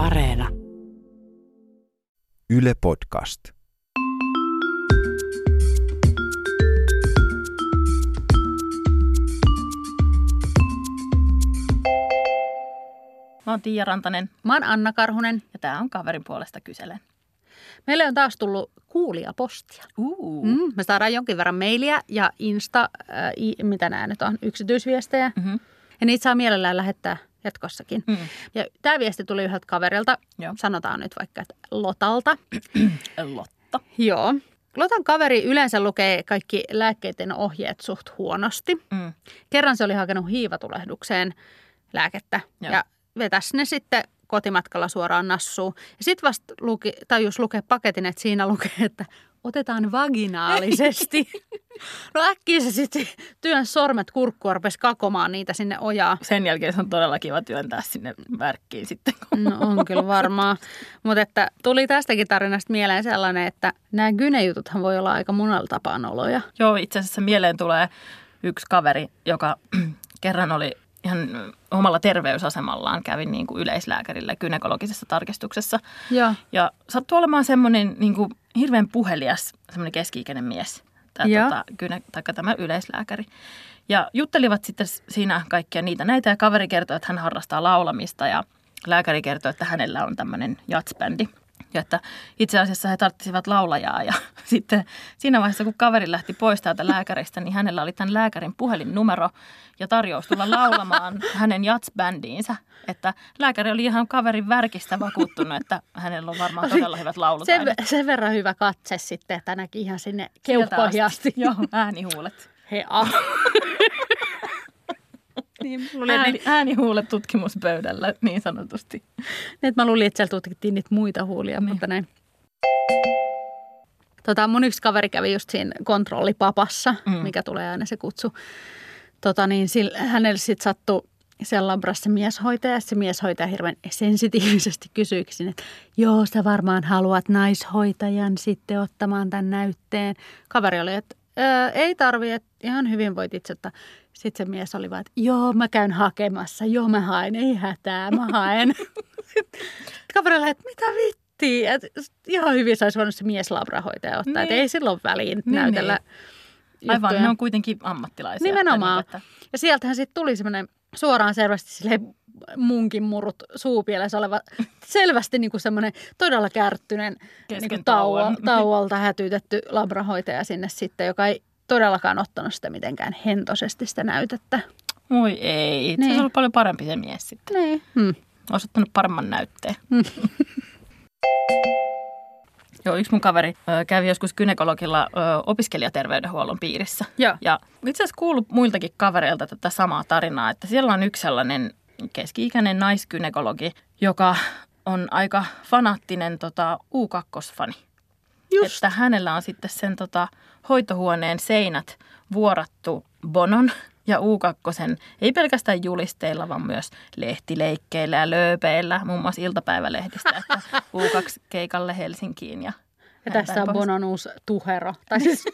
Areena. Yle Podcast. Mä oon Tiia Rantanen Mä oon Anna Karhunen. ja tää on kaverin puolesta kyselen. Meille on taas tullut kuulijapostia. Uh. Mm, me saadaan jonkin verran mailia ja Insta, äh, i, mitä nämä nyt on, yksityisviestejä. Mm-hmm. Ja niitä saa mielellään lähettää jatkossakin. Mm. Ja tämä viesti tuli yhdeltä kaverilta, Joo. sanotaan nyt vaikka että Lotalta. Lotta. Joo. Lotan kaveri yleensä lukee kaikki lääkkeiden ohjeet suht huonosti. Mm. Kerran se oli hakenut hiivatulehdukseen lääkettä Joo. ja vetäisi ne sitten kotimatkalla suoraan nassuun. Ja sitten vasta luki, tajus lukea paketin, että siinä lukee, että otetaan vaginaalisesti. no äkkiä se sitten työn sormet kurkkua rupesi kakomaan niitä sinne ojaa. Sen jälkeen se on todella kiva työntää sinne värkkiin sitten. No on kyllä varmaa. Mutta että tuli tästäkin tarinasta mieleen sellainen, että nämä gynejututhan voi olla aika monella tapaa noloja. Joo, itse asiassa mieleen tulee yksi kaveri, joka kerran oli ihan omalla terveysasemallaan, kävi niin kuin yleislääkärillä gynekologisessa tarkistuksessa. Joo. Ja sattui olemaan semmoinen niin kuin hirveän puhelias, semmoinen keski-ikäinen mies, tämä, Joo. tota, gyne, tämä yleislääkäri. Ja juttelivat sitten siinä kaikkia niitä näitä ja kaveri kertoi, että hän harrastaa laulamista ja lääkäri kertoi, että hänellä on tämmöinen jatsbändi. Ja että itse asiassa he tarvitsisivat laulajaa ja sitten siinä vaiheessa, kun kaveri lähti pois täältä lääkäristä, niin hänellä oli tämän lääkärin puhelinnumero ja tarjous tulla laulamaan hänen jatsbändiinsä. Että lääkäri oli ihan kaverin värkistä vakuuttunut, että hänellä on varmaan todella hyvät Sen, laulutaidot. sen verran hyvä katse sitten, että näki ihan sinne keuhkoihin asti. Joo, äänihuulet. He a. niin, luulin, Ääni, äänihuulet tutkimuspöydällä niin sanotusti. että mä luulin, että siellä tutkittiin niitä muita huulia, niin. mutta näin. Tota, mun yksi kaveri kävi just siinä kontrollipapassa, Mm. mikä tulee aina se kutsu. Tota, niin sillä, hänelle sitten sattui siellä labrassa mieshoitaja. ja Se mieshoitaja hirveän sensitiivisesti kysyikin, että joo, sä varmaan haluat naishoitajan sitten ottamaan tämän näytteen. Kaveri oli, että "Öö, ei tarvi, että ihan hyvin voit itse ottaa. Sitten se mies oli vaan, että joo, mä käyn hakemassa, joo mä haen, ei hätää, mä haen. Kaveri oli, että mitä vittiä, että ihan hyvin saisi voinut se mieslabrahoitaja ottaa, niin. että Niin. ei silloin väliin Niin, näytellä Aivan, juttuja. ne on kuitenkin ammattilaisia. Nimenomaan. Että niin, Ja sieltähän sitten tuli semmoinen suoraan selvästi sille munkin murut suupielessä oleva, selvästi niin kuin semmoinen todella kärttyinen Kesken niin kuin tauo, tauolta hätyytetty labrahoitaja sinne sitten, joka ei todellakaan ottanut sitä mitenkään hentosesti sitä näytettä. Voi ei. Se Niin. olisi ollut paljon parempi se mies sitten. Niin. Hmm. Olisi ottanut paremman näytteen. Mm. Joo, yksi mun kaveri ö, kävi joskus gynekologilla ö, opiskelijaterveydenhuollon piirissä. Joo. Ja itse asiassa kuullut muiltakin kavereilta tätä samaa tarinaa, että siellä on yksi sellainen keski-ikäinen naisgynekologi, joka on aika fanaattinen tota, U2-fani. Just. Että hänellä on sitten sen tota, hoitohuoneen seinät vuorattu Bonon ja U2, ei pelkästään julisteilla, vaan myös lehtileikkeillä ja lööpeillä, muun muassa iltapäivälehdistä, että U2-keikalle Helsinkiin. Ja, Ja tässä on pois. Bonon uusi tuhero. Tai siis,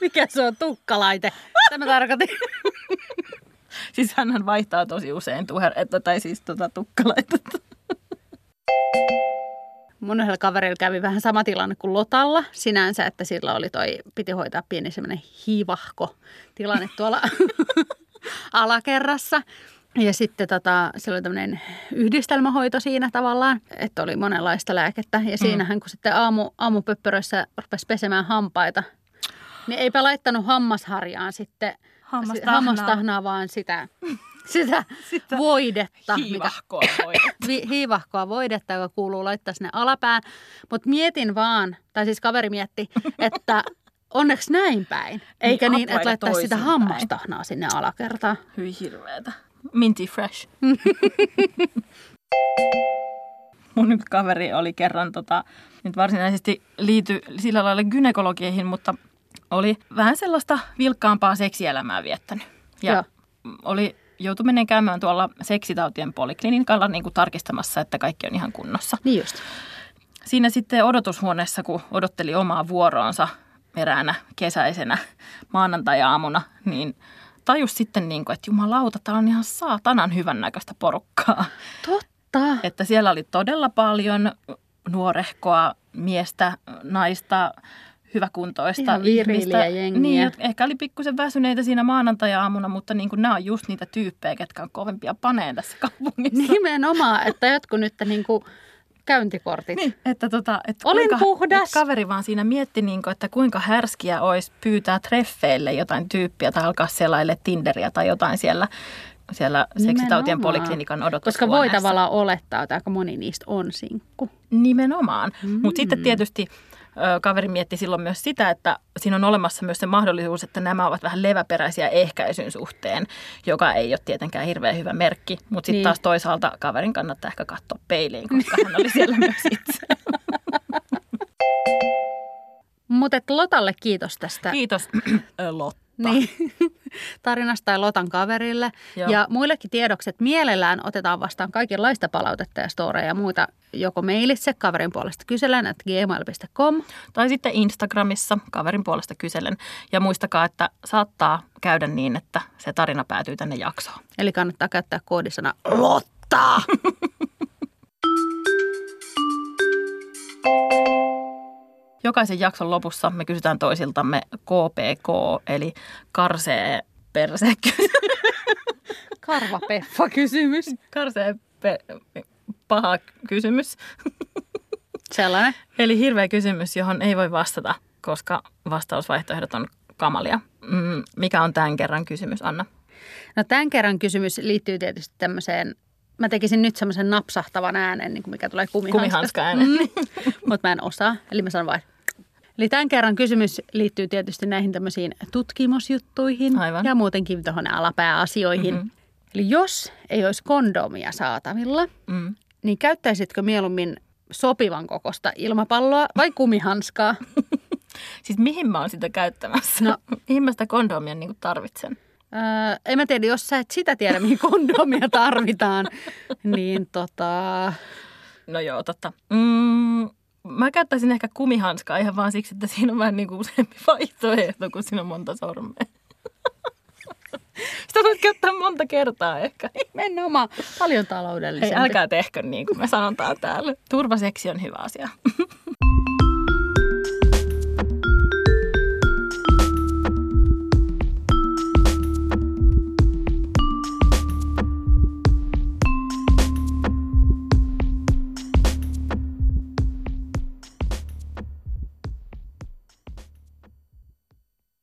mikä se on, tukkalaite. Tämä tarkoitin. Siis hän vaihtaa tosi usein tuher, että, tai siis tota, tukkalaitetta. Mun yhdellä kaverilla kävi vähän sama tilanne kuin Lotalla sinänsä, että sillä oli toi, piti hoitaa pieni semmoinen hiivahko tilanne tuolla alakerrassa. Ja sitten tota, se oli tämmöinen yhdistelmähoito siinä tavallaan, että oli monenlaista lääkettä. Ja siinähän kun sitten aamu, aamupöppöröissä rupesi pesemään hampaita, niin eipä laittanut hammasharjaan sitten Hammastahnaa. hammastahnaa vaan sitä, sitä, Sitä voidetta, mikä Hiivahkoa hoidettu. vi- hiivahkoa voidetta, joka kuuluu laittaa sinne alapään. Mutta mietin vaan, tai siis kaveri mietti, että onneksi näin päin. Eikä Niin, niin, että laittaisi sitä hammastahnaa sinne alakertaan. Hyi hirveetä. Minty fresh. Mun yksi kaveri oli kerran, tota, nyt varsinaisesti liity sillä lailla gynekologieihin, mutta oli vähän sellaista vilkkaampaa seksielämää viettänyt. Ja Joo. oli joutui menemään käymään tuolla seksitautien poliklinikalla niin kuin tarkistamassa, että kaikki on ihan kunnossa. Niin just. Siinä sitten odotushuoneessa, kun odotteli omaa vuoroonsa eräänä kesäisenä maanantai-aamuna, niin tajus sitten, niin kuin, että jumalauta, tää on ihan saatanan hyvännäköistä porukkaa. Totta. Että siellä oli todella paljon nuorehkoa miestä, naista, hyväkuntoista Ihan ihmistä. jengiä. Niin, ehkä oli pikkusen väsyneitä siinä maanantai-aamuna, mutta niin kuin nämä on just niitä tyyppejä, ketkä on kovempia paneen tässä kaupungissa. Nimenomaan, että jotkut nyt niin kuin käyntikortit. Niin, että tota, että Olin kuinka, puhdas. Että kaveri vaan siinä mietti, niin kuin, että kuinka härskiä olisi pyytää treffeille jotain tyyppiä tai alkaa selaille Tinderiä tai jotain siellä, siellä seksitautien poliklinikan Koska voi odotushuoneessa. tavallaan olettaa, että aika moni niistä on sinkku. Nimenomaan. Mm. Mutta sitten tietysti kaveri mietti silloin myös sitä, että siinä on olemassa myös se mahdollisuus, että nämä ovat vähän leväperäisiä ehkäisyn suhteen, joka ei ole tietenkään hirveän hyvä merkki. Mutta sitten Niin. taas toisaalta kaverin kannattaa ehkä katsoa peiliin, koska hän oli siellä myös itse. Mutta Lotalle kiitos tästä Kiitos Lotta. niin, tarinasta ja Lotan kaverille. Joo. Ja muillekin tiedokset mielellään otetaan vastaan kaikenlaista palautetta ja storeja ja muita joko mailitse kaverin puolesta kyselen at gmail.com. Tai sitten Instagramissa kaverin puolesta kyselen. Ja muistakaa, että saattaa käydä niin, että se tarina päätyy tänne jaksoon. Eli kannattaa käyttää koodisana Lotta. Jokaisen jakson lopussa me kysytään toisiltamme KPK, eli karsee perse, Karva Peffa kysymys. karsee pe, paha kysymys. Sellainen. Eli hirveä kysymys, johon ei voi vastata, koska vastausvaihtoehdot on kamalia. Mm, mikä on tämän kerran kysymys, Anna? No tämän kerran kysymys liittyy tietysti tämmöiseen, mä tekisin nyt semmoisen napsahtavan äänen, niin kuin mikä tulee kumihanskasta. Kumihanska-äänen. Mm, mutta mä en osaa, eli mä sanon vain. Eli tämän kerran kysymys liittyy tietysti näihin tämmöisiin tutkimusjuttuihin Aivan. ja muutenkin tuohon alapääasioihin. Mhm. Mm-hmm. Eli jos ei olisi kondomia saatavilla, Mm. niin käyttäisitkö mieluummin sopivan kokosta ilmapalloa vai kumihanskaa? Siis mihin mä oon sitä käyttämässä? No. mihin mä sitä kondomia niin tarvitsen? Öö, en mä tiedä, jos sä et sitä tiedä, mihin kondomia tarvitaan, niin tota... No joo, totta. Mm, mä käyttäisin ehkä kumihanskaa ihan vaan siksi, että siinä on vähän niin kuin useampi vaihtoehto, kun siinä on monta sormea. Sitä voit käyttää monta kertaa ehkä. Nimenomaan paljon Hei, taloudellisempi. älkää tehkö niin kuin me sanotaan täällä. Turvaseksi on hyvä asia.